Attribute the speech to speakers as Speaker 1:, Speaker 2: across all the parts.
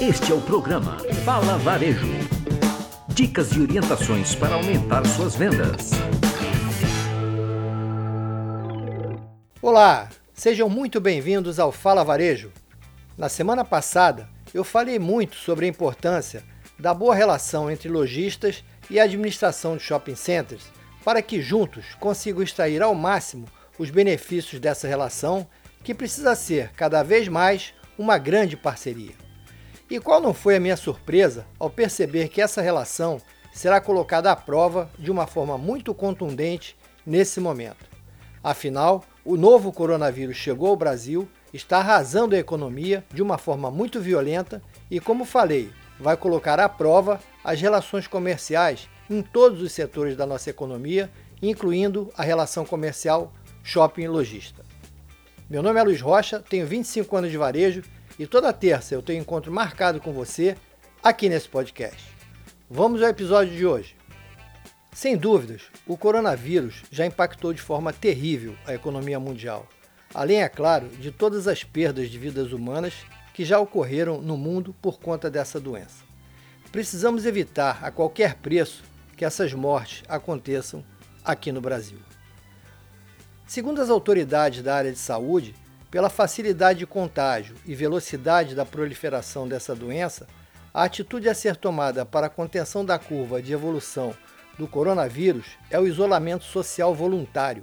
Speaker 1: Este é o programa Fala Varejo. Dicas e orientações para aumentar suas vendas.
Speaker 2: Olá, sejam muito bem-vindos ao Fala Varejo. Na semana passada, eu falei muito sobre a importância da boa relação entre lojistas e administração de shopping centers para que juntos consigam extrair ao máximo os benefícios dessa relação que precisa ser cada vez mais uma grande parceria. E qual não foi a minha surpresa ao perceber que essa relação será colocada à prova de uma forma muito contundente nesse momento. Afinal, o novo coronavírus chegou ao Brasil, está arrasando a economia de uma forma muito violenta e, como falei, vai colocar à prova as relações comerciais em todos os setores da nossa economia, incluindo a relação comercial shopping e lojista. Meu nome é Luiz Rocha, tenho 25 anos de varejo e toda terça eu tenho encontro marcado com você aqui nesse podcast. Vamos ao episódio de hoje. Sem dúvidas, o coronavírus já impactou de forma terrível a economia mundial, além, é claro, de todas as perdas de vidas humanas que já ocorreram no mundo por conta dessa doença. Precisamos evitar a qualquer preço que essas mortes aconteçam aqui no Brasil. Segundo as autoridades da área de saúde, pela facilidade de contágio e velocidade da proliferação dessa doença, a atitude a ser tomada para a contenção da curva de evolução do coronavírus é o isolamento social voluntário,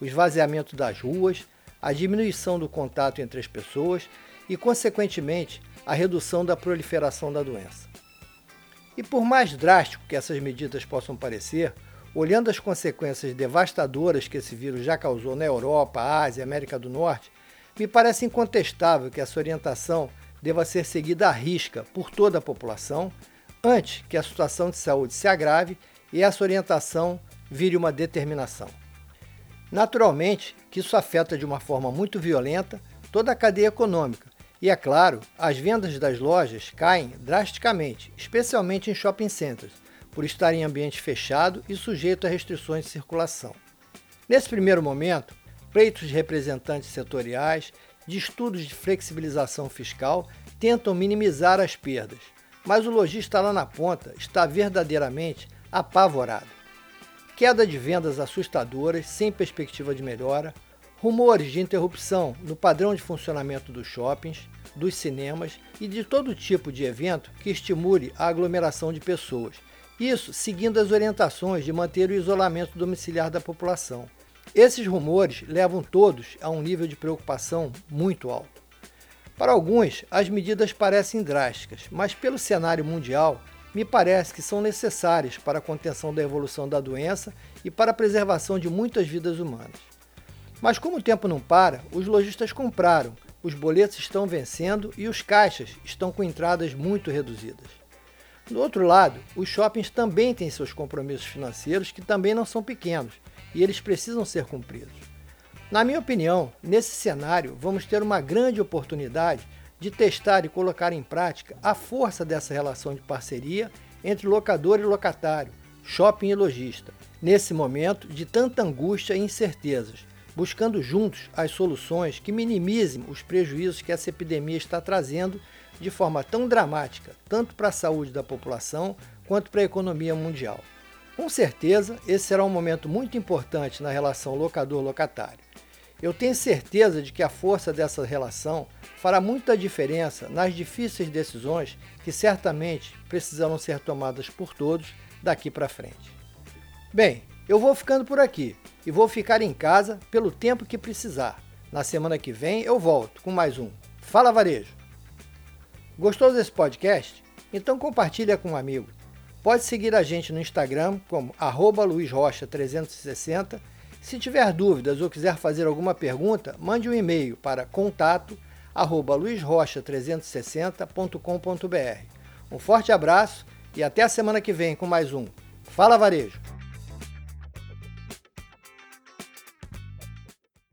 Speaker 2: o esvaziamento das ruas, a diminuição do contato entre as pessoas e, consequentemente, a redução da proliferação da doença. E por mais drástico que essas medidas possam parecer, olhando as consequências devastadoras que esse vírus já causou na Europa, Ásia América do Norte, me parece incontestável que essa orientação deva ser seguida à risca por toda a população, antes que a situação de saúde se agrave e essa orientação vire uma determinação. Naturalmente que isso afeta de uma forma muito violenta toda a cadeia econômica, e é claro, as vendas das lojas caem drasticamente, especialmente em shopping centers, por estar em ambiente fechado e sujeito a restrições de circulação. Nesse primeiro momento, pleitos de representantes setoriais, de estudos de flexibilização fiscal tentam minimizar as perdas, mas o lojista lá na ponta está verdadeiramente apavorado. Queda de vendas assustadoras, sem perspectiva de melhora, rumores de interrupção no padrão de funcionamento dos shoppings, dos cinemas e de todo tipo de evento que estimule a aglomeração de pessoas. Isso seguindo as orientações de manter o isolamento domiciliar da população. Esses rumores levam todos a um nível de preocupação muito alto. Para alguns, as medidas parecem drásticas, mas pelo cenário mundial, me parece que são necessárias para a contenção da evolução da doença e para a preservação de muitas vidas humanas. Mas como o tempo não para, os lojistas compraram, os boletos estão vencendo e os caixas estão com entradas muito reduzidas. Do outro lado, os shoppings também têm seus compromissos financeiros que também não são pequenos e eles precisam ser cumpridos. Na minha opinião, nesse cenário, vamos ter uma grande oportunidade de testar e colocar em prática a força dessa relação de parceria entre locador e locatário, shopping e lojista, nesse momento de tanta angústia e incertezas, buscando juntos as soluções que minimizem os prejuízos que essa epidemia está trazendo de forma tão dramática, tanto para a saúde da população quanto para a economia mundial. Com certeza, esse será um momento muito importante na relação locador-locatário. Eu tenho certeza de que a força dessa relação fará muita diferença nas difíceis decisões que certamente precisarão ser tomadas por todos daqui para frente. Bem, eu vou ficando por aqui e vou ficar em casa pelo tempo que precisar. Na semana que vem eu volto com mais um Fala Varejo. Gostou desse podcast? Então compartilha com um amigo. Pode seguir a gente no Instagram como luizrocha360. Se tiver dúvidas ou quiser fazer alguma pergunta, mande um e-mail para contato luizrocha360.com.br. Um forte abraço e até a semana que vem com mais um Fala Varejo!